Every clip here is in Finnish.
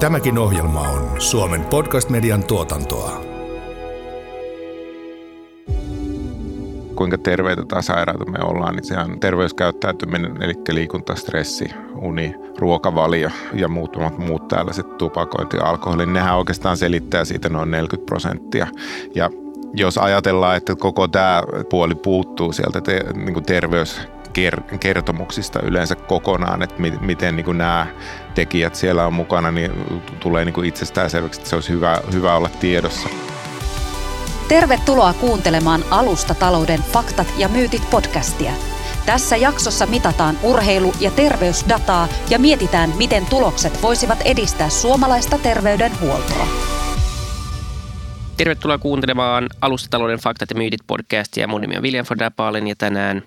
Tämäkin ohjelma on Suomen podcast-median tuotantoa. kuinka terveitä tai sairaita me ollaan, niin sehän terveyskäyttäytyminen, eli liikunta, stressi, uni, ruokavalio ja muutamat muut tällaiset tupakointi ja alkoholi, niin nehän oikeastaan selittää siitä noin 40 prosenttia. Ja jos ajatellaan, että koko tämä puoli puuttuu sieltä te, niin kuin terveys kertomuksista yleensä kokonaan, että miten niin kuin nämä tekijät siellä on mukana, niin tulee niin kuin itsestäänselväksi, että se olisi hyvä, hyvä olla tiedossa. Tervetuloa kuuntelemaan Alusta talouden faktat ja myytit podcastia. Tässä jaksossa mitataan urheilu- ja terveysdataa ja mietitään, miten tulokset voisivat edistää suomalaista terveydenhuoltoa. Tervetuloa kuuntelemaan Alustatalouden faktat ja myytit podcastia. Mun nimi on William von Dapalen ja tänään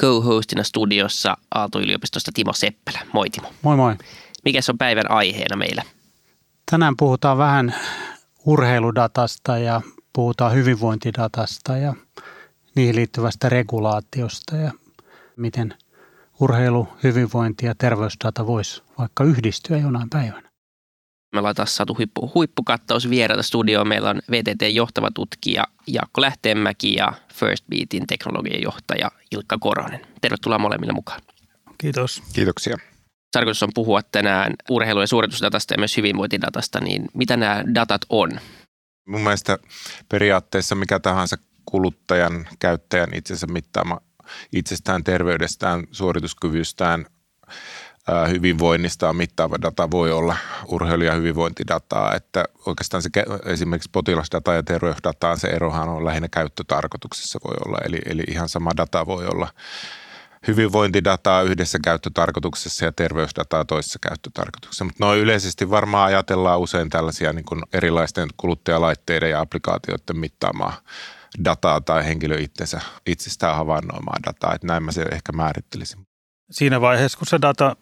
co-hostina studiossa Aalto-yliopistosta Timo Seppälä. Moi Timo. Moi moi. Mikä on päivän aiheena meillä? Tänään puhutaan vähän urheiludatasta ja puhutaan hyvinvointidatasta ja niihin liittyvästä regulaatiosta ja miten urheilu, hyvinvointi ja terveysdata voisi vaikka yhdistyä jonain päivänä. Me ollaan taas saatu huippu, huippukattaus vieraita studioon. Meillä on VTT-johtava tutkija Jaakko Lähteenmäki ja First Beatin teknologian johtaja Ilkka Koronen. Tervetuloa molemmille mukaan. Kiitos. Kiitoksia. Tarkoitus on puhua tänään urheilu- ja suoritusdatasta ja myös hyvinvointidatasta, niin mitä nämä datat on? Mun mielestä periaatteessa mikä tahansa kuluttajan, käyttäjän itsensä mittaama itsestään terveydestään, suorituskyvystään, hyvinvoinnista mittaava data voi olla urheilu- ja hyvinvointidataa, että oikeastaan se esimerkiksi potilasdata ja terveysdataan se erohan on lähinnä käyttötarkoituksessa voi olla, eli, eli ihan sama data voi olla hyvinvointidataa yhdessä käyttötarkoituksessa ja terveysdataa toisessa käyttötarkoituksessa. Mutta noin yleisesti varmaan ajatellaan usein tällaisia niin kuin erilaisten kuluttajalaitteiden ja applikaatioiden mittaamaa dataa tai henkilö itsensä, itsestään havainnoimaa dataa. Että näin mä se ehkä määrittelisin. Siinä vaiheessa, kun se data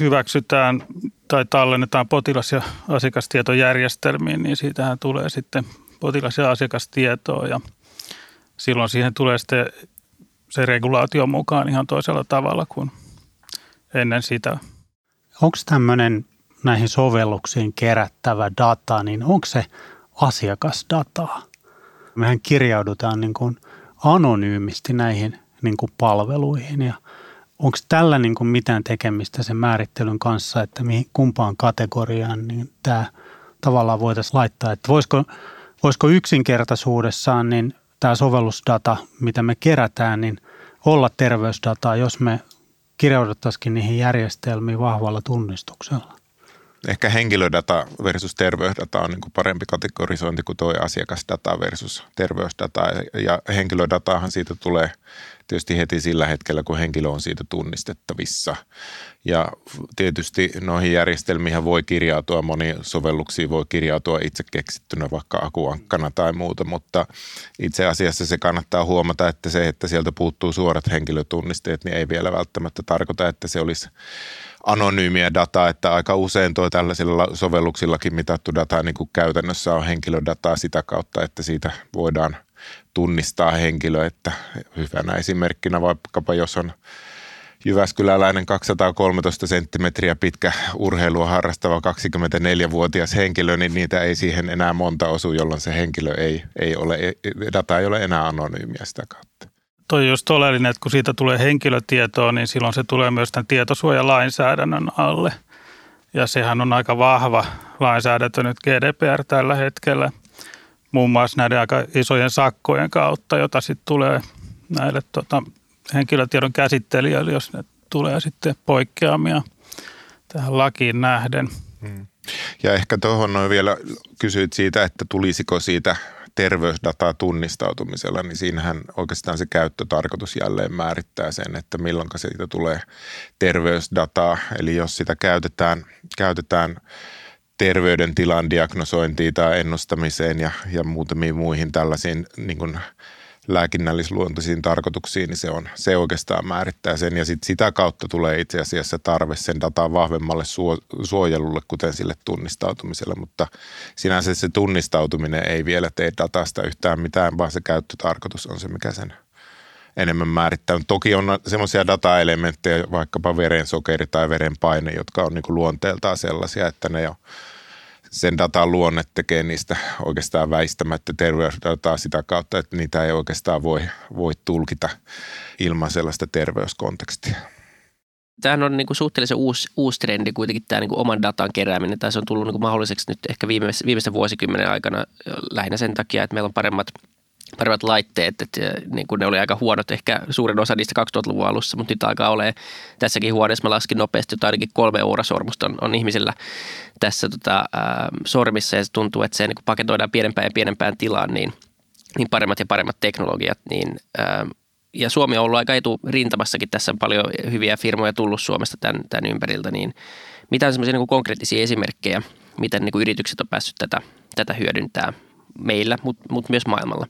hyväksytään tai tallennetaan potilas- ja asiakastietojärjestelmiin, niin siitähän tulee sitten potilas- ja asiakastietoa ja silloin siihen tulee sitten se regulaatio mukaan ihan toisella tavalla kuin ennen sitä. Onko tämmöinen näihin sovelluksiin kerättävä data, niin onko se asiakasdataa? Mehän kirjaudutaan niin kuin anonyymisti näihin niin kuin palveluihin ja onko tällä niin kuin mitään tekemistä sen määrittelyn kanssa, että mihin, kumpaan kategoriaan niin tämä tavallaan voitaisiin laittaa, että voisiko, voisiko yksinkertaisuudessaan niin tämä sovellusdata, mitä me kerätään, niin olla terveysdataa, jos me kirjauduttaisiin niihin järjestelmiin vahvalla tunnistuksella? Ehkä henkilödata versus terveysdata on niin parempi kategorisointi kuin tuo asiakasdata versus terveysdata. Ja henkilödataahan siitä tulee tietysti heti sillä hetkellä, kun henkilö on siitä tunnistettavissa. Ja tietysti noihin järjestelmiin voi kirjautua, moni sovelluksia voi kirjautua itse keksittynä vaikka akuankkana tai muuta, mutta itse asiassa se kannattaa huomata, että se, että sieltä puuttuu suorat henkilötunnisteet, niin ei vielä välttämättä tarkoita, että se olisi anonyymiä dataa, että aika usein tuo tällaisilla sovelluksillakin mitattu data niin kuin käytännössä on henkilödataa sitä kautta, että siitä voidaan tunnistaa henkilö, että hyvänä esimerkkinä vaikkapa jos on Jyväskyläläinen 213 senttimetriä pitkä urheilua harrastava 24-vuotias henkilö, niin niitä ei siihen enää monta osu, jolloin se henkilö ei, ei ole, data ei ole enää anonyymiä sitä kautta toi just oleellinen, että kun siitä tulee henkilötietoa, niin silloin se tulee myös tämän tietosuojalainsäädännön alle. Ja sehän on aika vahva lainsäädäntö nyt GDPR tällä hetkellä, muun muassa näiden aika isojen sakkojen kautta, jota sitten tulee näille tota, henkilötiedon käsittelijöille, jos ne tulee sitten poikkeamia tähän lakiin nähden. Hmm. Ja ehkä tuohon noin vielä kysyit siitä, että tulisiko siitä terveysdataa tunnistautumisella, niin siinähän oikeastaan se käyttötarkoitus jälleen määrittää sen, että milloin siitä tulee terveysdataa. Eli jos sitä käytetään, käytetään terveydentilan diagnosointiin tai ennustamiseen ja, ja muutamiin muihin tällaisiin niin kuin lääkinnällisluontoisiin tarkoituksiin, niin se, on, se oikeastaan määrittää sen. Ja sit sitä kautta tulee itse asiassa tarve sen datan vahvemmalle suojelulle, kuten sille tunnistautumiselle. Mutta sinänsä se tunnistautuminen ei vielä tee datasta yhtään mitään, vaan se käyttötarkoitus on se, mikä sen enemmän määrittänyt. Toki on semmoisia dataelementtejä, vaikkapa verensokeri tai verenpaine, jotka on niin luonteeltaan sellaisia, että ne jo sen datan luonne tekee niistä oikeastaan väistämättä terveysdataa sitä kautta, että niitä ei oikeastaan voi, voi tulkita ilman sellaista terveyskontekstia. Tämähän on niin kuin suhteellisen uusi, uusi trendi kuitenkin tämä niin kuin oman datan kerääminen. Tässä on tullut niin kuin mahdolliseksi nyt ehkä viimeisten, viimeisten vuosikymmenen aikana lähinnä sen takia, että meillä on paremmat paremmat laitteet, että niin kuin ne oli aika huonot ehkä suurin osa niistä 2000-luvun alussa, mutta nyt alkaa olemaan tässäkin huoneessa. Mä laskin nopeasti, että ainakin kolme eurosormusta on, on ihmisillä tässä tota, ä, sormissa ja se tuntuu, että se niin kuin paketoidaan pienempään ja pienempään tilaan, niin, niin paremmat ja paremmat teknologiat, niin ä, ja Suomi on ollut aika eturintamassakin. Tässä on paljon hyviä firmoja tullut Suomesta tämän, tämän ympäriltä, niin mitä on semmoisia niin konkreettisia esimerkkejä, miten niin kuin yritykset on päässyt tätä, tätä hyödyntää meillä, mutta mut myös maailmalla?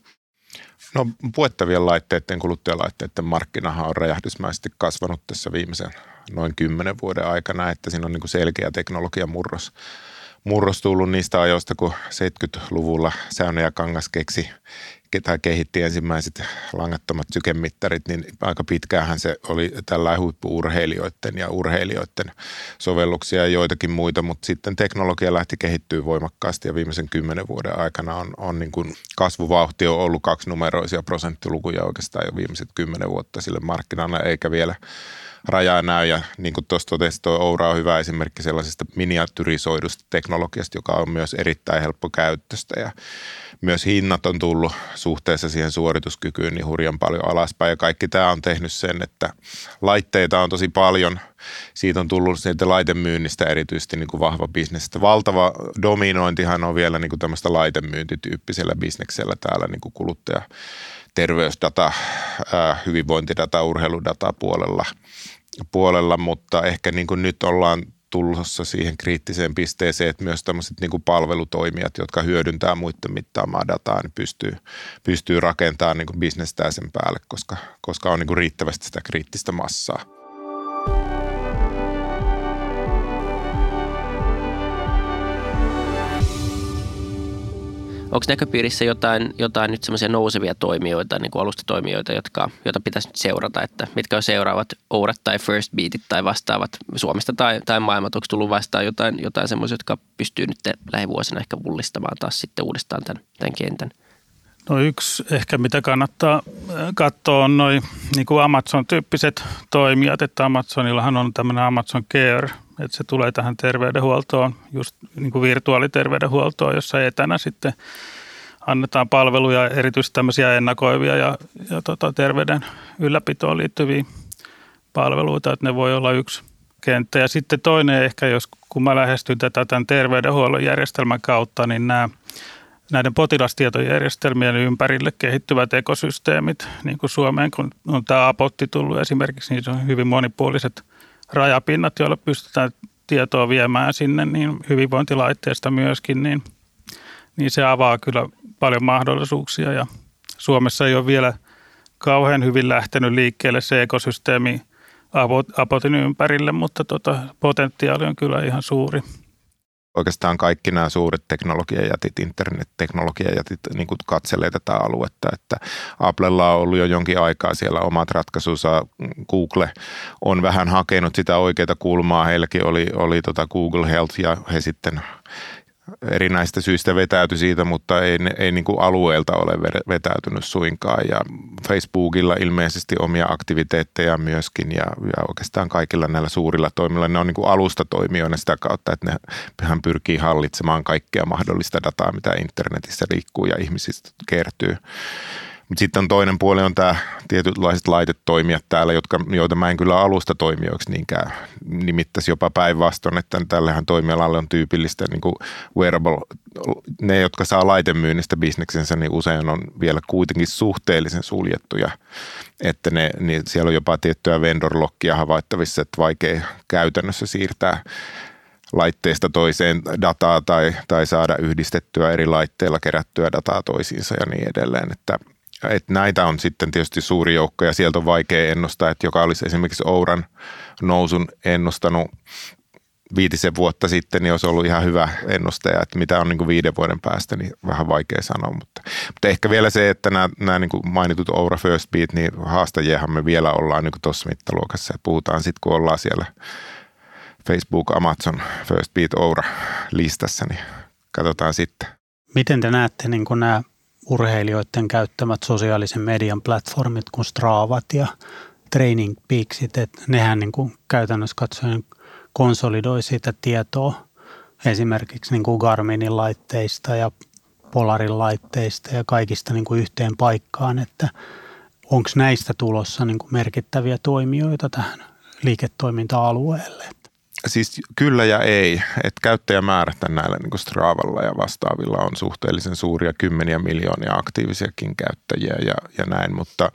No puettavien laitteiden, kuluttajalaitteiden markkinahan on räjähdysmäisesti kasvanut tässä viimeisen noin kymmenen vuoden aikana, että siinä on niin kuin selkeä teknologian murros, murros tullut niistä ajoista, kun 70-luvulla Säynä ja Kangas keksi tai kehitti ensimmäiset langattomat sykemittarit, niin aika pitkäänhän se oli tällä huippuurheilijoiden ja urheilijoiden sovelluksia ja joitakin muita, mutta sitten teknologia lähti kehittyä voimakkaasti ja viimeisen kymmenen vuoden aikana on, on niin kuin kasvuvauhti on ollut kaksinumeroisia prosenttilukuja oikeastaan jo viimeiset kymmenen vuotta sille markkinalle, eikä vielä rajaa näy. Ja niin kuin tuossa totesi, tuo Oura on hyvä esimerkki sellaisesta miniatyrisoidusta teknologiasta, joka on myös erittäin helppo käyttöstä. Ja myös hinnat on tullut suhteessa siihen suorituskykyyn niin hurjan paljon alaspäin. Ja kaikki tämä on tehnyt sen, että laitteita on tosi paljon. Siitä on tullut siitä laitemyynnistä erityisesti niin kuin vahva bisnes. Valtava dominointihan on vielä niin kuin tämmöistä laitemyyntityyppisellä bisneksellä täällä niin kuin kuluttaja terveysdata, hyvinvointidata, urheiludata puolella, puolella mutta ehkä niin kuin nyt ollaan tulossa siihen kriittiseen pisteeseen, että myös tämmöiset niin kuin palvelutoimijat, jotka hyödyntää muiden mittaamaa dataa, niin pystyy, pystyy rakentamaan niin kuin bisnestään sen päälle, koska, koska on niin kuin riittävästi sitä kriittistä massaa. Onko näköpiirissä jotain, jotain nyt semmoisia nousevia toimijoita, niin kuin alustatoimijoita, jotka, joita pitäisi nyt seurata, että mitkä on seuraavat Ourat tai First Beatit tai vastaavat Suomesta tai, tai maailmat, onko tullut vastaan jotain, jotain semmoisia, jotka pystyy nyt lähivuosina ehkä mullistamaan taas sitten uudestaan tämän, tämän kentän? No yksi ehkä mitä kannattaa äh, katsoa on noin niin kuin Amazon-tyyppiset toimijat, että Amazonillahan on tämmöinen Amazon Care, että se tulee tähän terveydenhuoltoon, just niin kuin virtuaaliterveydenhuoltoon, jossa etänä sitten annetaan palveluja, erityisesti tämmöisiä ennakoivia ja, ja tota, terveyden ylläpitoon liittyviä palveluita, että ne voi olla yksi kenttä. Ja sitten toinen ehkä, jos kun mä lähestyn tätä tämän terveydenhuollon järjestelmän kautta, niin nämä näiden potilastietojärjestelmien ympärille kehittyvät ekosysteemit, niin kuin Suomeen, kun on tämä apotti tullut esimerkiksi, niin se on hyvin monipuoliset rajapinnat, joilla pystytään tietoa viemään sinne, niin hyvinvointilaitteesta myöskin, niin, niin se avaa kyllä paljon mahdollisuuksia. Ja Suomessa ei ole vielä kauhean hyvin lähtenyt liikkeelle se ekosysteemi apotin ympärille, mutta tota, potentiaali on kyllä ihan suuri oikeastaan kaikki nämä suuret teknologiajätit, internetteknologiajätit niin kuin katselee tätä aluetta, että Applella on ollut jo jonkin aikaa siellä omat ratkaisunsa, Google on vähän hakenut sitä oikeaa kulmaa, heilläkin oli, oli tota Google Health ja he sitten erinäistä syistä vetäytyi siitä, mutta ei, ei niin kuin alueelta ole vetäytynyt suinkaan. Ja Facebookilla ilmeisesti omia aktiviteetteja myöskin ja, ja oikeastaan kaikilla näillä suurilla toimilla ne on niin kuin alustatoimijoina sitä kautta, että ne hän pyrkii hallitsemaan kaikkea mahdollista dataa, mitä internetissä liikkuu ja ihmisistä kertyy. Mutta sitten toinen puoli on tämä tietynlaiset laitetoimijat täällä, jotka, joita mä en kyllä alusta toimijoiksi niinkään nimittäisi jopa päinvastoin, että tällähän toimialalle on tyypillistä niin kuin wearable, ne jotka saa laitemyynnistä bisneksensä, niin usein on vielä kuitenkin suhteellisen suljettuja, että ne, niin siellä on jopa tiettyä vendor-lokkia havaittavissa, että vaikea käytännössä siirtää laitteesta toiseen dataa tai, tai saada yhdistettyä eri laitteilla kerättyä dataa toisiinsa ja niin edelleen, että että näitä on sitten tietysti suuri joukko ja sieltä on vaikea ennustaa, että joka olisi esimerkiksi Ouran nousun ennustanut viitisen vuotta sitten, niin olisi ollut ihan hyvä ennustaja, että mitä on niin viiden vuoden päästä, niin vähän vaikea sanoa. Mutta, mutta ehkä vielä se, että nämä, nämä niin kuin mainitut Oura First Beat, niin haastajiahan me vielä ollaan niin tuossa mittaluokassa. Ja puhutaan sitten, kun ollaan siellä Facebook, Amazon, First Beat, Oura listassa, niin katsotaan sitten. Miten te näette niin kuin nämä urheilijoiden käyttämät sosiaalisen median platformit kuin Straavat ja Training Peaksit, että nehän niin kuin käytännössä katsoen konsolidoi sitä tietoa esimerkiksi niin kuin Garminin laitteista ja Polarin laitteista ja kaikista niin kuin yhteen paikkaan, että onko näistä tulossa niin kuin merkittäviä toimijoita tähän liiketoiminta-alueelle? Siis kyllä ja ei. Että käyttäjämäärät näillä niin kuin Stravalla ja vastaavilla on suhteellisen suuria, kymmeniä miljoonia aktiivisiakin käyttäjiä ja, ja näin, mutta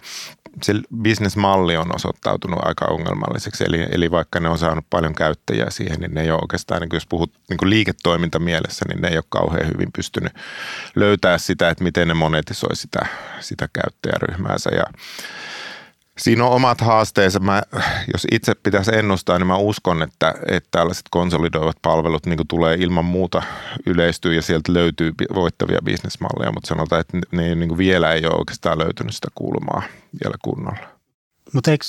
se bisnesmalli on osoittautunut aika ongelmalliseksi. Eli, eli vaikka ne on saanut paljon käyttäjiä siihen, niin ne ei ole oikeastaan, niin jos puhut niin liiketoimintamielessä, niin ne ei ole kauhean hyvin pystynyt löytää sitä, että miten ne monetisoi sitä, sitä käyttäjäryhmäänsä. Ja Siinä on omat haasteensa. Mä, jos itse pitäisi ennustaa, niin mä uskon, että, että tällaiset konsolidoivat palvelut niin tulee ilman muuta yleistyy ja sieltä löytyy voittavia bisnesmalleja, mutta sanotaan, että ne niin vielä ei ole oikeastaan löytynyt sitä kulmaa vielä kunnolla. Mutta eikö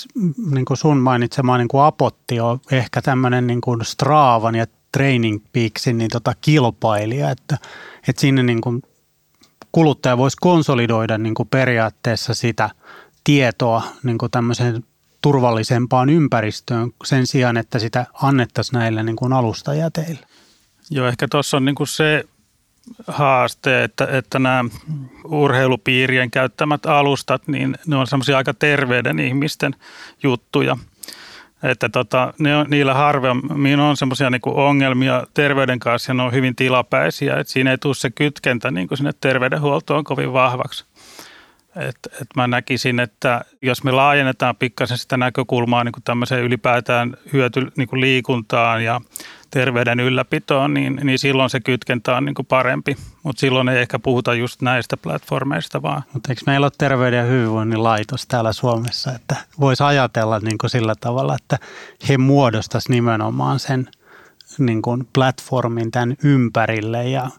niin sun mainitsema niin Apotti on ehkä tämmöinen niin Straavan ja Training Peaksin niin tota kilpailija, että, että sinne niin kuluttaja voisi konsolidoida niin periaatteessa sitä – tietoa niin kuin tämmöiseen turvallisempaan ympäristöön sen sijaan, että sitä annettaisiin näille niin kuin alustajäteille. Joo, ehkä tuossa on niin kuin se haaste, että, että nämä urheilupiirien käyttämät alustat, niin ne on semmoisia aika terveyden ihmisten juttuja. Että tota, ne on, niillä harvemmin on semmoisia niin ongelmia terveyden kanssa ja ne on hyvin tilapäisiä. Että siinä ei tule se kytkentä niin kuin sinne terveydenhuoltoon kovin vahvaksi. Et, et mä näkisin, että jos me laajennetaan pikkasen sitä näkökulmaa niin tämmöiseen ylipäätään hyöty niin kuin liikuntaan ja terveyden ylläpitoon, niin, niin silloin se kytkentä on niin kuin parempi. Mutta silloin ei ehkä puhuta just näistä platformeista vaan. Mutta eikö meillä ole terveyden ja hyvinvoinnin laitos täällä Suomessa, että voisi ajatella niin kuin sillä tavalla, että he muodostaisivat nimenomaan sen – niin kuin platformin tämän ympärille. Ja,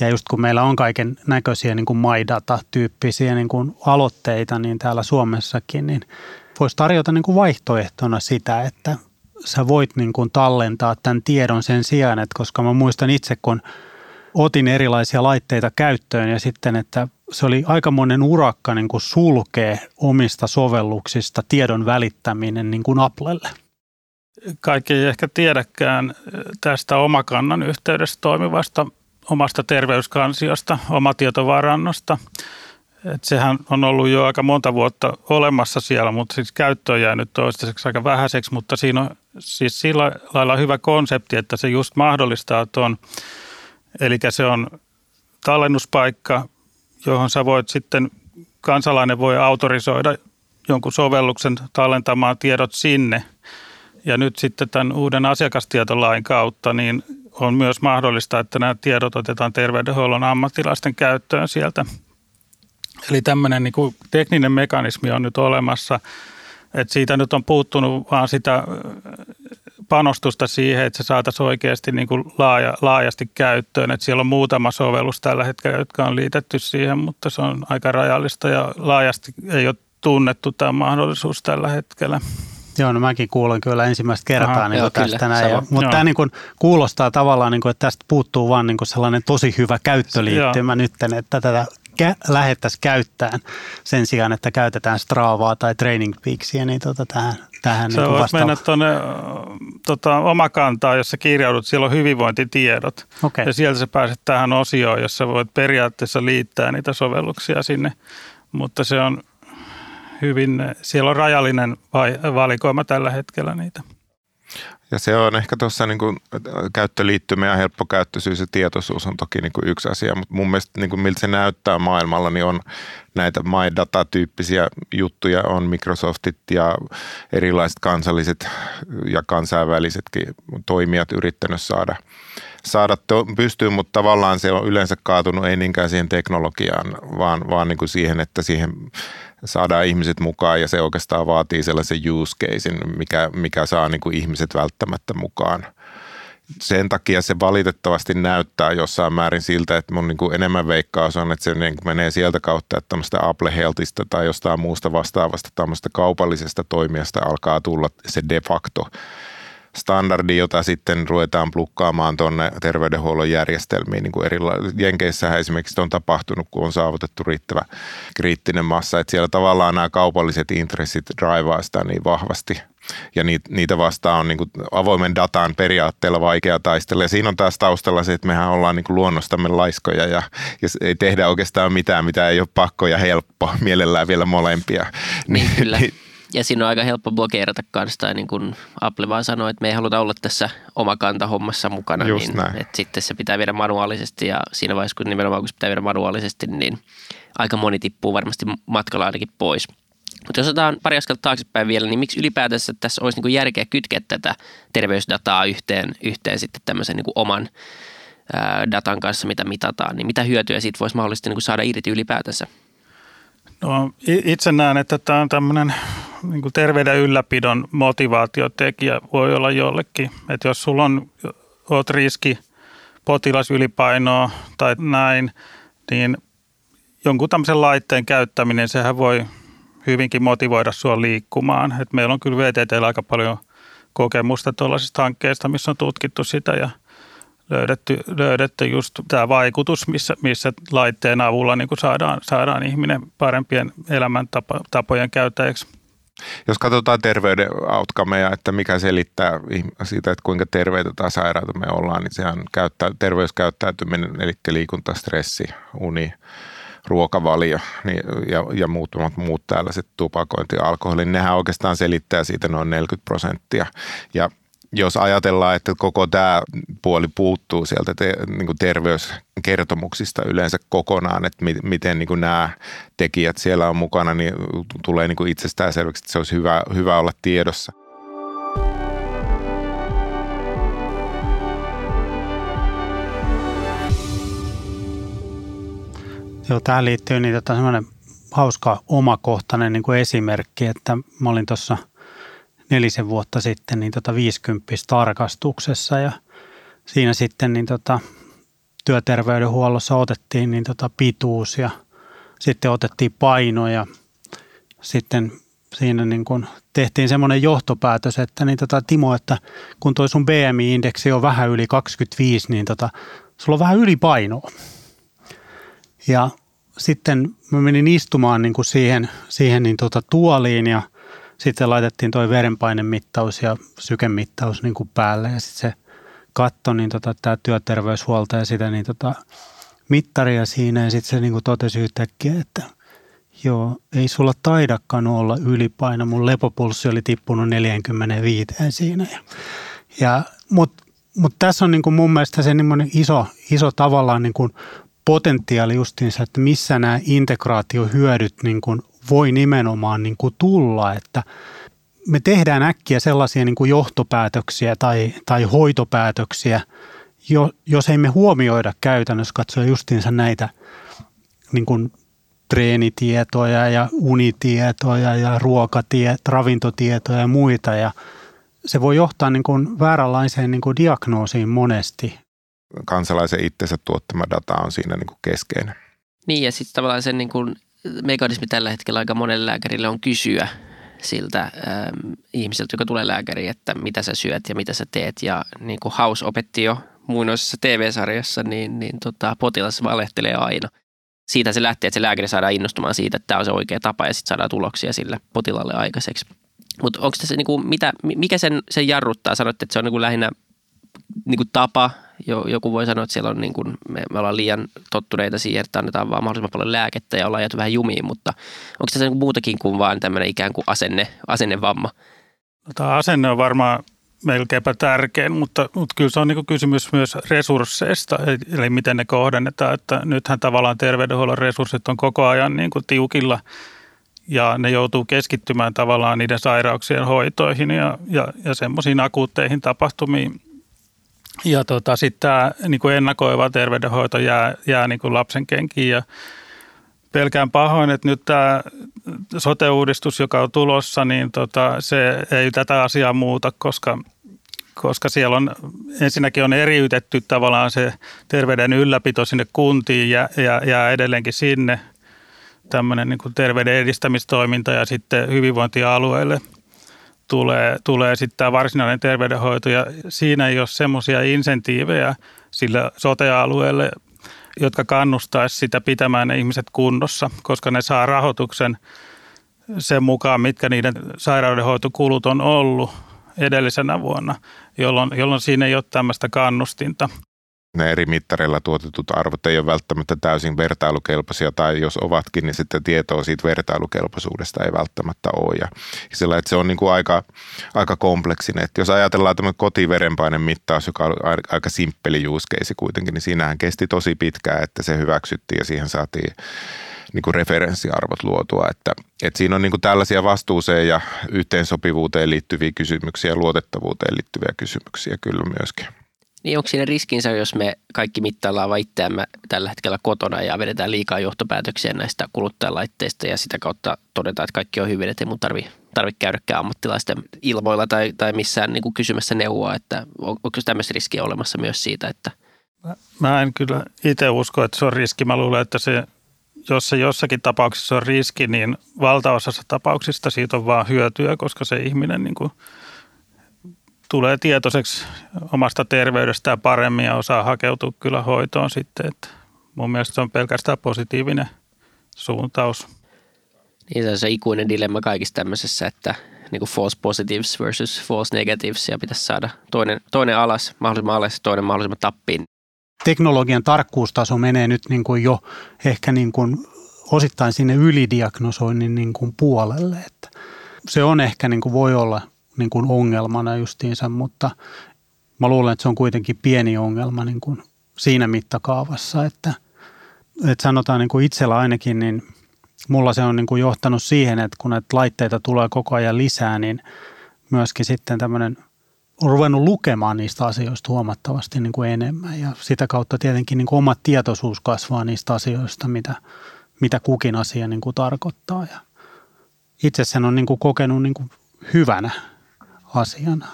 ja just kun meillä on kaiken näköisiä niin kuin MyData-tyyppisiä niin kuin aloitteita niin täällä Suomessakin, niin voisi tarjota niin kuin vaihtoehtona sitä, että sä voit niin kuin tallentaa tämän tiedon sen sijaan, että koska mä muistan itse, kun otin erilaisia laitteita käyttöön ja sitten, että se oli aikamoinen urakka niin kuin sulkee omista sovelluksista tiedon välittäminen niin kuin Applelle – kaikki ei ehkä tiedäkään tästä omakannan yhteydessä toimivasta omasta terveyskansiosta, omatietovarannosta. Et sehän on ollut jo aika monta vuotta olemassa siellä, mutta siis käyttö on jäänyt toistaiseksi aika vähäiseksi, mutta siinä on siis sillä lailla hyvä konsepti, että se just mahdollistaa tuon, eli se on tallennuspaikka, johon sä voit sitten, kansalainen voi autorisoida jonkun sovelluksen tallentamaan tiedot sinne – ja nyt sitten tämän uuden asiakastietolain kautta niin on myös mahdollista, että nämä tiedot otetaan terveydenhuollon ammattilaisten käyttöön sieltä. Eli tämmöinen niin kuin tekninen mekanismi on nyt olemassa, että siitä nyt on puuttunut vaan sitä panostusta siihen, että se saataisiin oikeasti niin kuin laaja, laajasti käyttöön. Että siellä on muutama sovellus tällä hetkellä, jotka on liitetty siihen, mutta se on aika rajallista ja laajasti ei ole tunnettu tämä mahdollisuus tällä hetkellä. Joo, no mäkin kuulen kyllä ensimmäistä kertaa Aha, niin joo, tästä kyllä, näin. Ja, mutta tämä niin kuin kuulostaa tavallaan, niin kuin, että tästä puuttuu vaan niin kuin sellainen tosi hyvä käyttöliittymä nyt, että tätä kä- lähettäisiin käyttämään sen sijaan, että käytetään Stravaa tai Training Peaksia, niin tota tähän, tähän Sä niin voit mennä tuonne tota, omakantaa, jossa kirjaudut, siellä on hyvinvointitiedot. Okay. Ja sieltä sä pääset tähän osioon, jossa voit periaatteessa liittää niitä sovelluksia sinne. Mutta se on hyvin, siellä on rajallinen valikoima tällä hetkellä niitä. Ja se on ehkä tuossa niin kuin käyttöliittymä ja helppokäyttöisyys ja tietoisuus on toki niin kuin yksi asia, mutta mun mielestä niin kuin miltä se näyttää maailmalla, niin on näitä MyData-tyyppisiä juttuja, on Microsoftit ja erilaiset kansalliset ja kansainvälisetkin toimijat yrittänyt saada, saada pystyyn, mutta tavallaan se on yleensä kaatunut ei niinkään siihen teknologiaan, vaan, vaan niin kuin siihen, että siihen saadaan ihmiset mukaan ja se oikeastaan vaatii sellaisen use casein, mikä, mikä saa niin kuin ihmiset välttämättä mukaan. sen takia se valitettavasti näyttää jossain määrin siltä, että mun niin kuin enemmän veikkaus on, että se niin kuin menee sieltä kautta, että tämmöistä Apple Healthista tai jostain muusta vastaavasta tämmöistä kaupallisesta toimijasta alkaa tulla se de facto standardi, jota sitten ruvetaan plukkaamaan tuonne terveydenhuollon järjestelmiin. Niin kuin erila- Jenkeissähän esimerkiksi on tapahtunut, kun on saavutettu riittävä kriittinen massa, että siellä tavallaan nämä kaupalliset intressit draivaa sitä niin vahvasti. Ja niitä vastaan on niin kuin avoimen datan periaatteella vaikea taistella. Ja siinä on taas taustalla se, että mehän ollaan niin kuin luonnostamme laiskoja ja, ja ei tehdä oikeastaan mitään, mitä ei ole pakko ja helppo. Mielellään vielä molempia. Niin, kyllä. Ja siinä on aika helppo blokeerata kanssa, tai niin kuin Apple vaan sanoo, että me ei haluta olla tässä omakanta hommassa mukana, Just niin näin. että sitten se pitää viedä manuaalisesti ja siinä vaiheessa, kun nimenomaan kun se pitää viedä manuaalisesti, niin aika moni tippuu varmasti matkalla ainakin pois. Mutta jos otetaan pari askelta taaksepäin vielä, niin miksi ylipäätänsä tässä olisi niin järkeä kytkeä tätä terveysdataa yhteen, yhteen sitten tämmöisen niin oman datan kanssa, mitä mitataan, niin mitä hyötyä siitä voisi mahdollisesti niin saada irti ylipäätänsä? No, itse näen, että tämä on tämmöinen niin kuin terveyden ylläpidon motivaatiotekijä voi olla jollekin. Että jos sulla on, oot riski potilas ylipainoa tai näin, niin jonkun tämmöisen laitteen käyttäminen, sehän voi hyvinkin motivoida sua liikkumaan. Et meillä on kyllä VTT aika paljon kokemusta tuollaisista hankkeista, missä on tutkittu sitä ja – löydetty, löydetty just tämä vaikutus, missä, missä laitteen avulla niin kuin saadaan, saadaan ihminen parempien elämäntapojen käyttäjäksi. Jos katsotaan terveyden outcomeja, että mikä selittää siitä, että kuinka terveitä tai sairaita me ollaan, niin sehän käyttää, terveyskäyttäytyminen, eli liikunta, stressi, uni, ruokavalio niin, ja, ja muutamat muut tällaiset tupakointi ja alkoholi, nehän oikeastaan selittää siitä noin 40 prosenttia. Ja jos ajatellaan, että koko tämä puoli puuttuu sieltä te, niin kuin terveyskertomuksista yleensä kokonaan, että mi, miten niin kuin nämä tekijät siellä on mukana, niin tulee niin kuin itsestään selväksi, että se olisi hyvä, hyvä olla tiedossa. Joo, tähän liittyy niin tota semmoinen hauska omakohtainen niin kuin esimerkki, että mä olin tuossa – nelisen vuotta sitten niin tota 50 tarkastuksessa ja siinä sitten niin tota, työterveydenhuollossa otettiin niin tota pituus ja sitten otettiin paino ja sitten siinä niin kun tehtiin semmoinen johtopäätös, että niin tota, Timo, että kun toi sun BMI-indeksi on vähän yli 25, niin tota, sulla on vähän ylipainoa. Ja sitten mä menin istumaan niin siihen, siihen niin tota tuoliin ja – sitten laitettiin toi verenpainemittaus ja sykemittaus niin kuin päälle ja sitten se katto, niin tota, tämä työterveyshuolto ja sitä niin tota, mittaria siinä ja sitten se niin kuin totesi yhtäkkiä, että joo, ei sulla taidakaan olla ylipaino. Mun lepopulssi oli tippunut 45 siinä. Ja, ja, Mutta mut tässä on niin kuin mun mielestä se niin iso, iso tavallaan niin kuin potentiaali justiinsa, että missä nämä integraatiohyödyt niin kuin voi nimenomaan niin kuin tulla, että me tehdään äkkiä sellaisia niin kuin johtopäätöksiä tai, tai hoitopäätöksiä, jo, jos ei me huomioida käytännössä katsoa justiinsa näitä niin kuin treenitietoja ja unitietoja ja ruokatiet, ravintotietoja ja muita ja se voi johtaa niin kuin vääränlaiseen niin kuin diagnoosiin monesti. Kansalaisen itsensä tuottama data on siinä niin kuin keskeinen. Niin ja sitten tavallaan sen niin kuin mekanismi tällä hetkellä aika monelle lääkärille on kysyä siltä ähm, ihmiseltä, joka tulee lääkäriin, että mitä sä syöt ja mitä sä teet. Ja niin kuin House opetti jo muinoisessa TV-sarjassa, niin, niin tota, potilas valehtelee aina. Siitä se lähtee, että se lääkäri saadaan innostumaan siitä, että tämä on se oikea tapa ja sitten saadaan tuloksia sille potilaalle aikaiseksi. Mutta onko tässä, niin kuin, mitä, mikä sen, sen jarruttaa? Sanoitte, että se on niin kuin lähinnä niin kuin tapa joku voi sanoa, että siellä on niin kuin, me, me ollaan liian tottuneita siihen, että annetaan vaan mahdollisimman paljon lääkettä ja ollaan jääty vähän jumiin, mutta onko tässä niin muutakin kuin vaan tämmöinen ikään kuin asenne, asennevamma? No, tämä asenne on varmaan melkeinpä tärkein, mutta, mutta kyllä se on niin kysymys myös resursseista, eli miten ne kohdennetaan. Että nythän tavallaan terveydenhuollon resurssit on koko ajan niin kuin tiukilla ja ne joutuu keskittymään tavallaan niiden sairauksien hoitoihin ja, ja, ja semmoisiin akuutteihin tapahtumiin, ja tota, sitten tämä niin kuin ennakoiva terveydenhoito jää, jää niin kuin lapsen kenkiin ja pelkään pahoin, että nyt tämä sote-uudistus, joka on tulossa, niin tota, se ei tätä asiaa muuta, koska, koska siellä on ensinnäkin on eriytetty tavallaan se terveyden ylläpito sinne kuntiin ja, ja, ja edelleenkin sinne tämmöinen niin kuin terveyden edistämistoiminta ja sitten hyvinvointialueelle tulee, tulee sitten tämä varsinainen terveydenhoito ja siinä ei ole semmoisia insentiivejä sillä sote-alueelle, jotka kannustaisi sitä pitämään ne ihmiset kunnossa, koska ne saa rahoituksen sen mukaan, mitkä niiden sairaudenhoitokulut on ollut edellisenä vuonna, jolloin, jolloin siinä ei ole tämmöistä kannustinta. Ne eri mittareilla tuotetut arvot ei ole välttämättä täysin vertailukelpoisia, tai jos ovatkin, niin sitten tietoa siitä vertailukelpoisuudesta ei välttämättä ole. Ja sillä, että se on niin kuin aika, aika kompleksinen. Että jos ajatellaan tämmöinen kotiverenpainen mittaus, joka on aika simppeli juuskeisi kuitenkin, niin siinähän kesti tosi pitkään, että se hyväksyttiin ja siihen saatiin niin kuin referenssiarvot luotua. Että, että siinä on niin kuin tällaisia vastuuseen ja yhteensopivuuteen liittyviä kysymyksiä ja luotettavuuteen liittyviä kysymyksiä kyllä myöskin. Niin onko siinä riskinsä, jos me kaikki mittaillaan vain itseämme tällä hetkellä kotona ja vedetään liikaa johtopäätöksiä näistä kuluttajalaitteista ja sitä kautta todetaan, että kaikki on hyvin, että ei mun tarvi, tarvi käydäkään ammattilaisten ilmoilla tai, tai missään niin kuin kysymässä neuvoa, että onko tämmöistä riskiä olemassa myös siitä, että Mä en kyllä itse usko, että se on riski. Mä luulen, että se jos se jossakin tapauksessa on riski, niin valtaosassa tapauksista siitä on vaan hyötyä, koska se ihminen niin kuin tulee tietoiseksi omasta terveydestään paremmin ja osaa hakeutua kyllä hoitoon sitten. Että mun mielestä se on pelkästään positiivinen suuntaus. Niin se on se ikuinen dilemma kaikissa tämmöisessä, että niin kuin false positives versus false negatives ja pitäisi saada toinen, toinen alas, mahdollisimman alas ja toinen mahdollisimman tappiin teknologian tarkkuustaso menee nyt niin kuin jo ehkä niin kuin osittain sinne ylidiagnosoinnin niin kuin puolelle. Että se on ehkä niin kuin voi olla niin kuin ongelmana justiinsa, mutta mä luulen, että se on kuitenkin pieni ongelma niin kuin siinä mittakaavassa, että, että sanotaan niin kuin itsellä ainakin, niin mulla se on niin kuin johtanut siihen, että kun näitä laitteita tulee koko ajan lisää, niin myöskin sitten tämmöinen – on ruvennut lukemaan niistä asioista huomattavasti niin kuin enemmän. Ja sitä kautta tietenkin niin kuin oma tietoisuus kasvaa niistä asioista, mitä, mitä kukin asia niin kuin tarkoittaa. Ja itse sen on niin kuin kokenut niin kuin hyvänä asiana.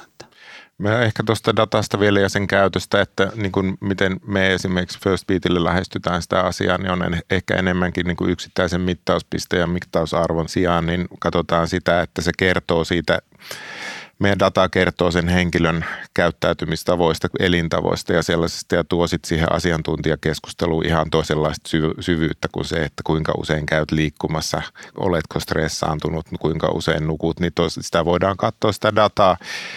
Me ehkä tuosta datasta vielä ja sen käytöstä, että niin kuin miten me esimerkiksi First Beatille lähestytään sitä asiaa, niin on ehkä enemmänkin niin kuin yksittäisen mittauspisteen ja mittausarvon sijaan, niin katsotaan sitä, että se kertoo siitä meidän data kertoo sen henkilön käyttäytymistavoista, elintavoista ja sellaisesta ja tuo sitten siihen asiantuntijakeskusteluun ihan toisenlaista syvyyttä kuin se, että kuinka usein käyt liikkumassa, oletko stressaantunut, kuinka usein nukut, niin tos, sitä voidaan katsoa sitä dataa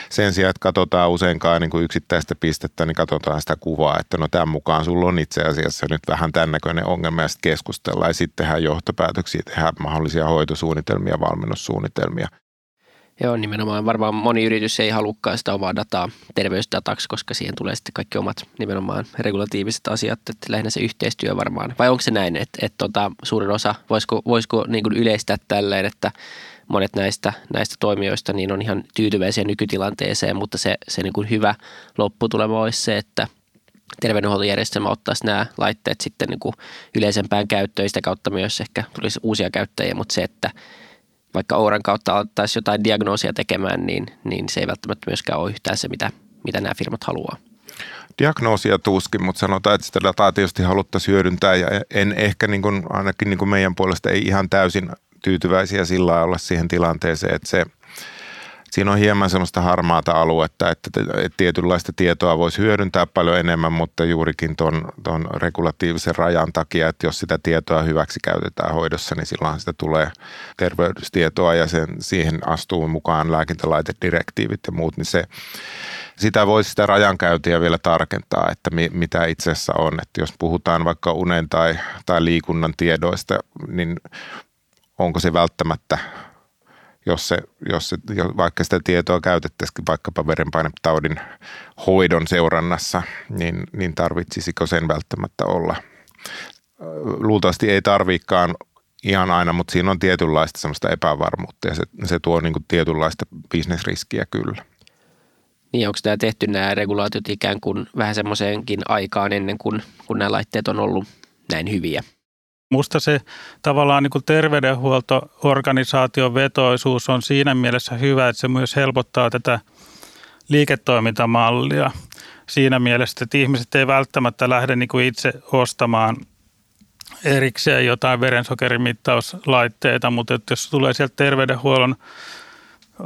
sen sijaan, että katsotaan useinkaan niin kuin yksittäistä pistettä, niin katsotaan sitä kuvaa, että no tämän mukaan sulla on itse asiassa nyt vähän tämän näköinen ongelma ja sitten keskustellaan ja sitten tehdään johtopäätöksiä, tehdään mahdollisia hoitosuunnitelmia, valmennussuunnitelmia. Joo, nimenomaan. Varmaan moni yritys ei halukkaan sitä omaa dataa terveysdataksi, koska siihen tulee sitten kaikki omat nimenomaan regulatiiviset asiat, että lähinnä se yhteistyö varmaan. Vai onko se näin, että, että tota, suurin osa, voisiko, voisiko niin kuin yleistää tälleen, että monet näistä, näistä toimijoista niin on ihan tyytyväisiä nykytilanteeseen, mutta se, se niin kuin hyvä lopputulema olisi se, että terveydenhuoltojärjestelmä ottaisi nämä laitteet sitten niin kuin yleisempään käyttöön, sitä kautta myös ehkä tulisi uusia käyttäjiä, mutta se, että vaikka Ouran kautta alettaisiin jotain diagnoosia tekemään, niin, niin se ei välttämättä myöskään ole yhtään se, mitä, mitä nämä firmat haluaa. Diagnoosia tuskin, mutta sanotaan, että sitä dataa tietysti haluttaisiin hyödyntää ja en ehkä niin kuin, ainakin niin kuin meidän puolesta ei ihan täysin tyytyväisiä sillä olla siihen tilanteeseen, että se – siinä on hieman semmoista harmaata aluetta, että tietynlaista tietoa voisi hyödyntää paljon enemmän, mutta juurikin tuon, tuon regulatiivisen rajan takia, että jos sitä tietoa hyväksi käytetään hoidossa, niin silloin sitä tulee terveystietoa ja sen, siihen astuu mukaan lääkintälaitedirektiivit ja muut, niin se, sitä voisi sitä rajankäyntiä vielä tarkentaa, että mi, mitä itse asiassa on. Että jos puhutaan vaikka unen tai, tai liikunnan tiedoista, niin onko se välttämättä jos, se, jos se, vaikka sitä tietoa käytettäisiin vaikkapa verenpainetaudin hoidon seurannassa, niin, niin tarvitsisiko sen välttämättä olla? Luultavasti ei tarvikaan ihan aina, mutta siinä on tietynlaista semmoista epävarmuutta ja se, se tuo niin kuin tietynlaista bisnesriskiä kyllä. Niin, onko tämä tehty nämä regulaatiot ikään kuin vähän semmoiseenkin aikaan ennen kuin kun nämä laitteet on ollut näin hyviä? Musta se tavallaan niin terveydenhuoltoorganisaation vetoisuus on siinä mielessä hyvä, että se myös helpottaa tätä liiketoimintamallia. Siinä mielessä, että ihmiset ei välttämättä lähde niin kuin itse ostamaan erikseen jotain verensokerimittauslaitteita, mutta että jos tulee sieltä terveydenhuollon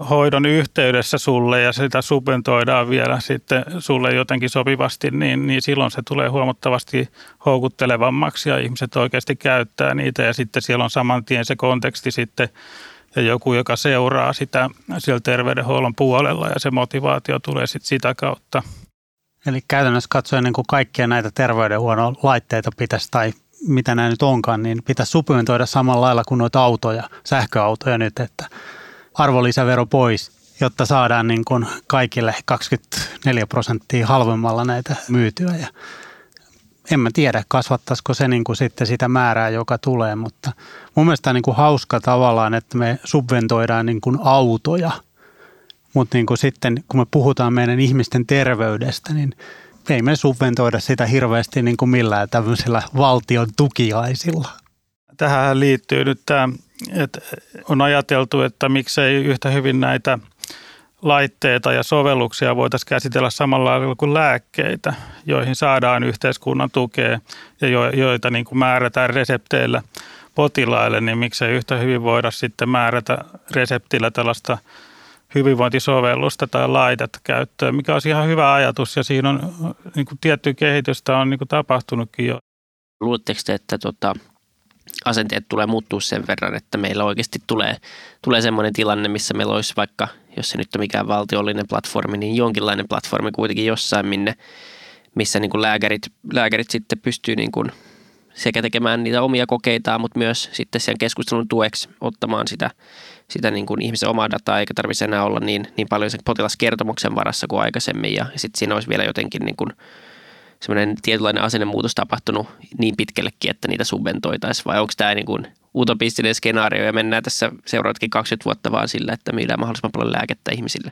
hoidon yhteydessä sulle ja sitä subventoidaan vielä sitten sulle jotenkin sopivasti, niin, niin silloin se tulee huomattavasti houkuttelevammaksi ja ihmiset oikeasti käyttää niitä ja sitten siellä on saman tien se konteksti sitten ja joku, joka seuraa sitä siellä terveydenhuollon puolella ja se motivaatio tulee sitten sitä kautta. Eli käytännössä katsoen niin kuin kaikkia näitä terveydenhuollon laitteita pitäisi tai mitä nämä nyt onkaan, niin pitäisi subventoida samalla lailla kuin noita autoja, sähköautoja nyt, että arvonlisävero pois, jotta saadaan niin kuin kaikille 24 prosenttia halvemmalla näitä myytyä. Ja en mä tiedä, kasvattaisiko se niin kuin sitten sitä määrää, joka tulee, mutta mun mielestä on niin kuin hauska tavallaan, että me subventoidaan niin kuin autoja, mutta niin kuin sitten kun me puhutaan meidän ihmisten terveydestä, niin ei me subventoida sitä hirveästi niin kuin millään tämmöisillä valtion tukiaisilla. Tähän liittyy nyt tämä että on ajateltu, että miksei yhtä hyvin näitä laitteita ja sovelluksia voitaisiin käsitellä samalla lailla kuin lääkkeitä, joihin saadaan yhteiskunnan tukea ja joita niin kuin määrätään resepteillä potilaille, niin miksei yhtä hyvin voida sitten määrätä reseptillä tällaista hyvinvointisovellusta tai laitetta käyttöön, mikä on ihan hyvä ajatus ja siinä on niin kuin tiettyä kehitystä on niin kuin tapahtunutkin jo. Luuletteko että tota, asenteet tulee muuttua sen verran, että meillä oikeasti tulee, tulee semmoinen tilanne, missä meillä olisi vaikka, jos se nyt on mikään valtiollinen platformi, niin jonkinlainen platformi kuitenkin jossain, minne, missä niin kuin lääkärit, lääkärit sitten pystyy niin kuin sekä tekemään niitä omia kokeitaan, mutta myös sitten sen keskustelun tueksi ottamaan sitä, sitä niin kuin ihmisen omaa dataa, eikä tarvitse enää olla niin, niin paljon sen potilaskertomuksen varassa kuin aikaisemmin. Ja sitten siinä olisi vielä jotenkin niin kuin semmoinen tietynlainen asennemuutos tapahtunut niin pitkällekin, että niitä subventoitaisiin, vai onko tämä niin kuin utopistinen skenaario ja mennään tässä seuraavatkin 20 vuotta vaan sillä, että myydään mahdollisimman paljon lääkettä ihmisille?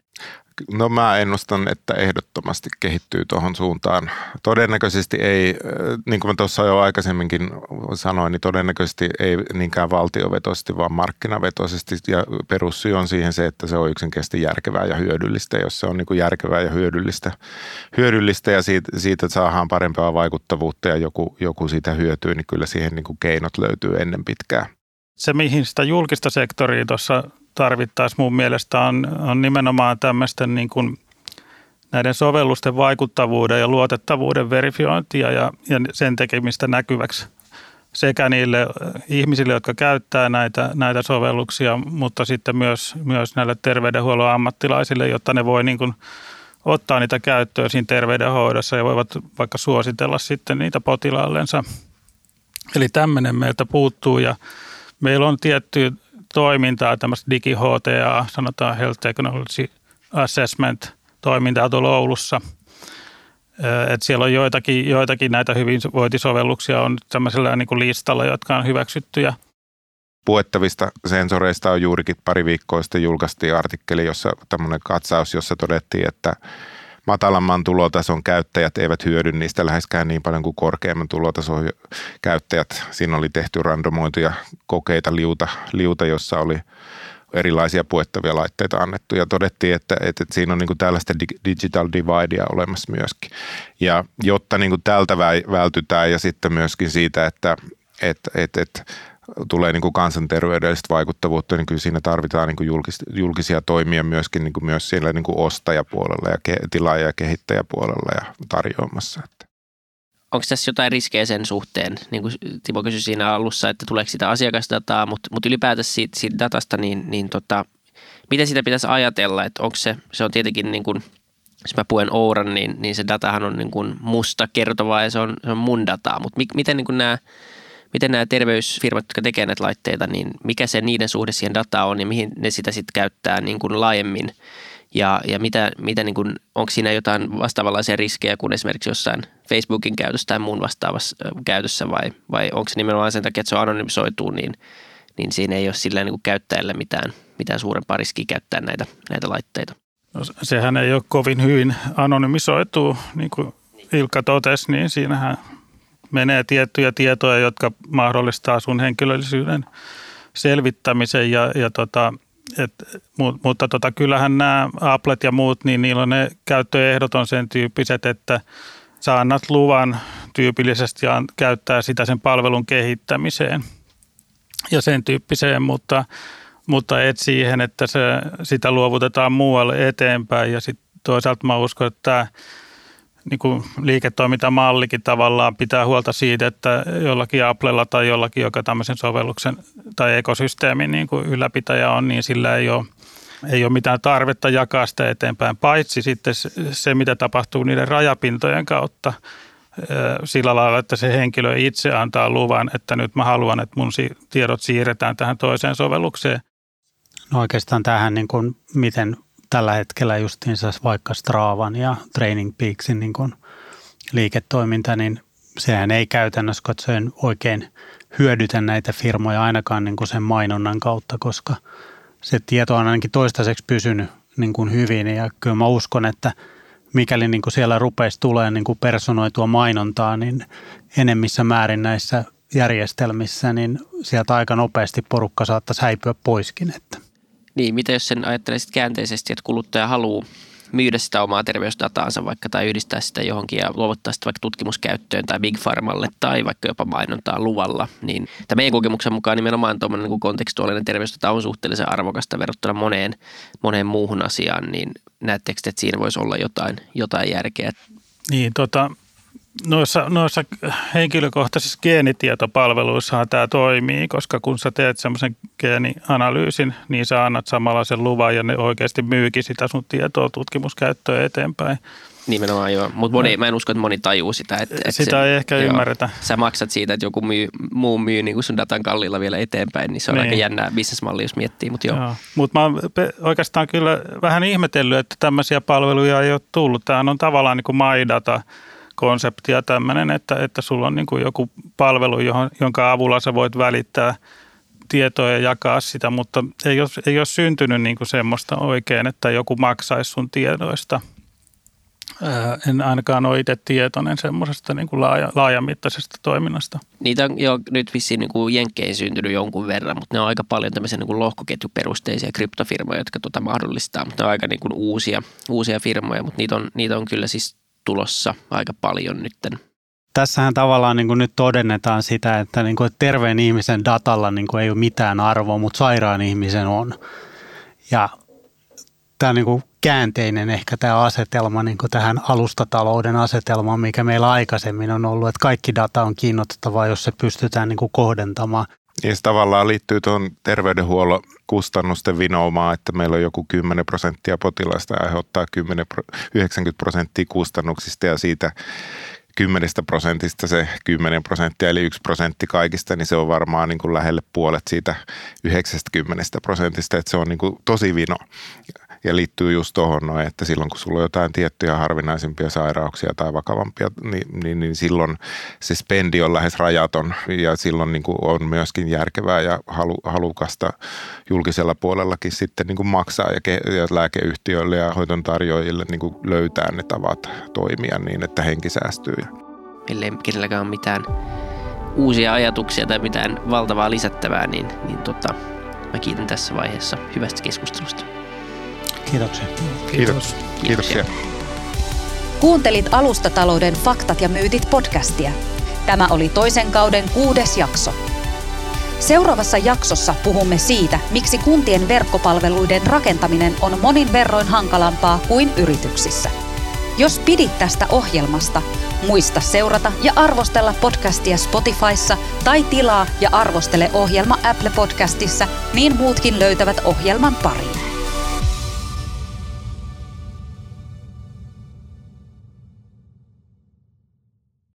No mä ennustan, että ehdottomasti kehittyy tuohon suuntaan. Todennäköisesti ei, äh, niin kuin mä tuossa jo aikaisemminkin sanoin, niin todennäköisesti ei niinkään valtiovetoisesti, vaan markkinavetoisesti. Ja perussyy on siihen se, että se on yksinkertaisesti järkevää ja hyödyllistä. Jos se on niin kuin järkevää ja hyödyllistä, hyödyllistä ja siitä, siitä saadaan parempaa vaikuttavuutta ja joku, joku siitä hyötyy, niin kyllä siihen niin kuin keinot löytyy ennen pitkää. Se, mihin sitä julkista sektoria tuossa tarvittaisiin mun mielestä on, on nimenomaan tämmöisten niin kuin näiden sovellusten vaikuttavuuden ja luotettavuuden verifiointia ja, ja sen tekemistä näkyväksi sekä niille ihmisille, jotka käyttää näitä, näitä sovelluksia, mutta sitten myös, myös näille terveydenhuollon ammattilaisille, jotta ne voi niin kuin ottaa niitä käyttöön siinä terveydenhoidossa ja voivat vaikka suositella sitten niitä potilaallensa. Eli tämmöinen meiltä puuttuu ja meillä on tietty toimintaa, tämmöistä digi-HTA, sanotaan Health Technology Assessment toimintaa tuolla Oulussa. Et siellä on joitakin, joitakin näitä hyvinvointisovelluksia on tämmöisellä niin kuin listalla, jotka on hyväksyttyjä. Puettavista sensoreista on juurikin pari viikkoa sitten julkaistiin artikkeli, jossa tämmöinen katsaus, jossa todettiin, että matalamman tulotason käyttäjät eivät hyödy niistä läheskään niin paljon kuin korkeamman tulotason käyttäjät. Siinä oli tehty randomoituja kokeita liuta, liuta jossa oli erilaisia puettavia laitteita annettu ja todettiin, että, että, siinä on niin kuin tällaista digital dividea olemassa myöskin. Ja jotta niin kuin tältä vältytään ja sitten myöskin siitä, että, että, että, että tulee niin kuin kansanterveydellistä vaikuttavuutta, niin kyllä siinä tarvitaan niin kuin julkis, julkisia toimia myöskin niin kuin myös siellä niin kuin ostajapuolella ja ke, tilaaja- ja kehittäjäpuolella ja tarjoamassa. Onko tässä jotain riskejä sen suhteen? Niin kuin Timo kysyi siinä alussa, että tuleeko sitä asiakasdataa, mutta, mutta ylipäätänsä siitä, siitä datasta, niin, niin tota, miten sitä pitäisi ajatella? Että onko se, se on tietenkin niin kuin, jos mä puen Ouran, niin, niin se datahan on niin kuin musta kertovaa ja se on, se on mun dataa, mutta mi, miten niin kuin nämä miten nämä terveysfirmat, jotka tekevät näitä laitteita, niin mikä se niiden suhde siihen dataan on ja mihin ne sitä sitten käyttää niin kuin laajemmin. Ja, ja mitä, mitä niin kuin, onko siinä jotain vastaavanlaisia riskejä kuin esimerkiksi jossain Facebookin käytössä tai muun vastaavassa käytössä vai, vai onko se nimenomaan sen takia, että se on anonymisoituu, niin, niin siinä ei ole sillä niin kuin käyttäjälle mitään, mitään suurempaa riskiä käyttää näitä, näitä laitteita. No, sehän ei ole kovin hyvin anonymisoitu, niin kuin Ilkka totesi, niin siinähän menee tiettyjä tietoja, jotka mahdollistaa sun henkilöllisyyden selvittämisen ja, ja tota, Et, mutta tota, kyllähän nämä Applet ja muut, niin niillä on ne käyttöehdot on sen tyyppiset, että sä annat luvan tyypillisesti ja käyttää sitä sen palvelun kehittämiseen ja sen tyyppiseen, mutta, mutta et siihen, että se, sitä luovutetaan muualle eteenpäin. Ja sitten toisaalta mä uskon, että tämä niin kuin liiketoimintamallikin tavallaan pitää huolta siitä, että jollakin Applella tai jollakin, joka tämmöisen sovelluksen tai ekosysteemin niin kuin ylläpitäjä on, niin sillä ei ole, ei ole mitään tarvetta jakaa sitä eteenpäin, paitsi sitten se, mitä tapahtuu niiden rajapintojen kautta sillä lailla, että se henkilö itse antaa luvan, että nyt mä haluan, että mun tiedot siirretään tähän toiseen sovellukseen. No oikeastaan tähän, niin kuin, miten tällä hetkellä justiinsa vaikka Straavan ja Training Peaksin niin kuin liiketoiminta, niin sehän ei käytännössä katsoen oikein hyödytä näitä firmoja ainakaan niin kuin sen mainonnan kautta, koska se tieto on ainakin toistaiseksi pysynyt niin kuin hyvin ja kyllä mä uskon, että mikäli niin kuin siellä rupeisi tulee niin kuin personoitua mainontaa, niin enemmissä määrin näissä järjestelmissä, niin sieltä aika nopeasti porukka saattaisi häipyä poiskin. Että. Niin, mitä jos sen ajattelisit käänteisesti, että kuluttaja haluaa myydä sitä omaa terveysdataansa vaikka tai yhdistää sitä johonkin ja luovuttaa sitä vaikka tutkimuskäyttöön tai Big Pharmalle tai vaikka jopa mainontaa luvalla, niin tämä meidän kokemuksen mukaan nimenomaan tuommoinen niin kontekstuaalinen terveysdata on suhteellisen arvokasta verrattuna moneen, moneen muuhun asiaan, niin näettekö, että siinä voisi olla jotain, jotain järkeä? Niin, tota, noissa, noissa henkilökohtaisissa geenitietopalveluissa tämä toimii, koska kun sä teet semmoisen geenianalyysin, niin sä annat samalla sen luvan ja ne oikeasti myykin sitä sun tietoa tutkimuskäyttöön eteenpäin. Nimenomaan joo, mutta moni, mä en usko, että moni tajuu sitä. Että, että sitä se, ei ehkä joo, ymmärretä. Sä maksat siitä, että joku myy, muu myy niin sun datan kallilla vielä eteenpäin, niin se on niin. aika jännää bisnesmalli, jos miettii. Mutta joo. joo. Mut mä oon oikeastaan kyllä vähän ihmetellyt, että tämmöisiä palveluja ei ole tullut. Tämähän on tavallaan niin kuin MyData konsepti ja tämmöinen, että, että sulla on niin kuin joku palvelu, johon, jonka avulla sä voit välittää tietoa ja jakaa sitä, mutta ei ole, ei ole syntynyt niin kuin semmoista oikein, että joku maksaisi sun tiedoista. En ainakaan ole itse tietoinen semmoisesta niin kuin laaja, laajamittaisesta toiminnasta. Niitä on jo nyt vissiin niin kuin Jenkkeihin syntynyt jonkun verran, mutta ne on aika paljon tämmöisiä niin kuin lohkoketjuperusteisia kryptofirmoja, jotka tuota mahdollistaa. Mutta ne on aika niin kuin uusia, uusia firmoja, mutta niitä on, niitä on kyllä siis tulossa aika paljon nytten. Tässähän tavallaan niin kuin nyt todennetaan sitä, että, niin kuin, että terveen ihmisen datalla niin kuin ei ole mitään arvoa, mutta sairaan ihmisen on. Ja tämä niin kuin käänteinen ehkä tämä asetelma niin kuin tähän alustatalouden asetelmaan, mikä meillä aikaisemmin on ollut, että kaikki data on kiinnostavaa, jos se pystytään niin kuin kohdentamaan niin se tavallaan liittyy tuohon terveydenhuollon kustannusten vinoumaan, että meillä on joku 10 prosenttia potilaista ja aiheuttaa 10, 90 prosenttia kustannuksista ja siitä 10 prosentista se 10 prosenttia eli 1 prosentti kaikista, niin se on varmaan niin kuin lähelle puolet siitä 90 prosentista, että se on niin kuin tosi vino ja liittyy just tuohon noin, että silloin kun sulla on jotain tiettyjä harvinaisempia sairauksia tai vakavampia, niin, niin, niin silloin se spendi on lähes rajaton ja silloin niin kuin on myöskin järkevää ja halu, halukasta julkisella puolellakin sitten niin kuin maksaa ja, ke, ja lääkeyhtiöille ja hoitontarjoajille niin kuin löytää ne tavat toimia niin, että henki säästyy. Ellei kenelläkään ole mitään uusia ajatuksia tai mitään valtavaa lisättävää, niin, niin tota, mä kiitän tässä vaiheessa hyvästä keskustelusta. Kiitoksia. Kiitos. Kiitoksia. Kuuntelit Alustatalouden faktat ja myytit podcastia. Tämä oli toisen kauden kuudes jakso. Seuraavassa jaksossa puhumme siitä, miksi kuntien verkkopalveluiden rakentaminen on monin verroin hankalampaa kuin yrityksissä. Jos pidit tästä ohjelmasta, muista seurata ja arvostella podcastia Spotifyssa tai tilaa ja arvostele ohjelma Apple Podcastissa, niin muutkin löytävät ohjelman pariin.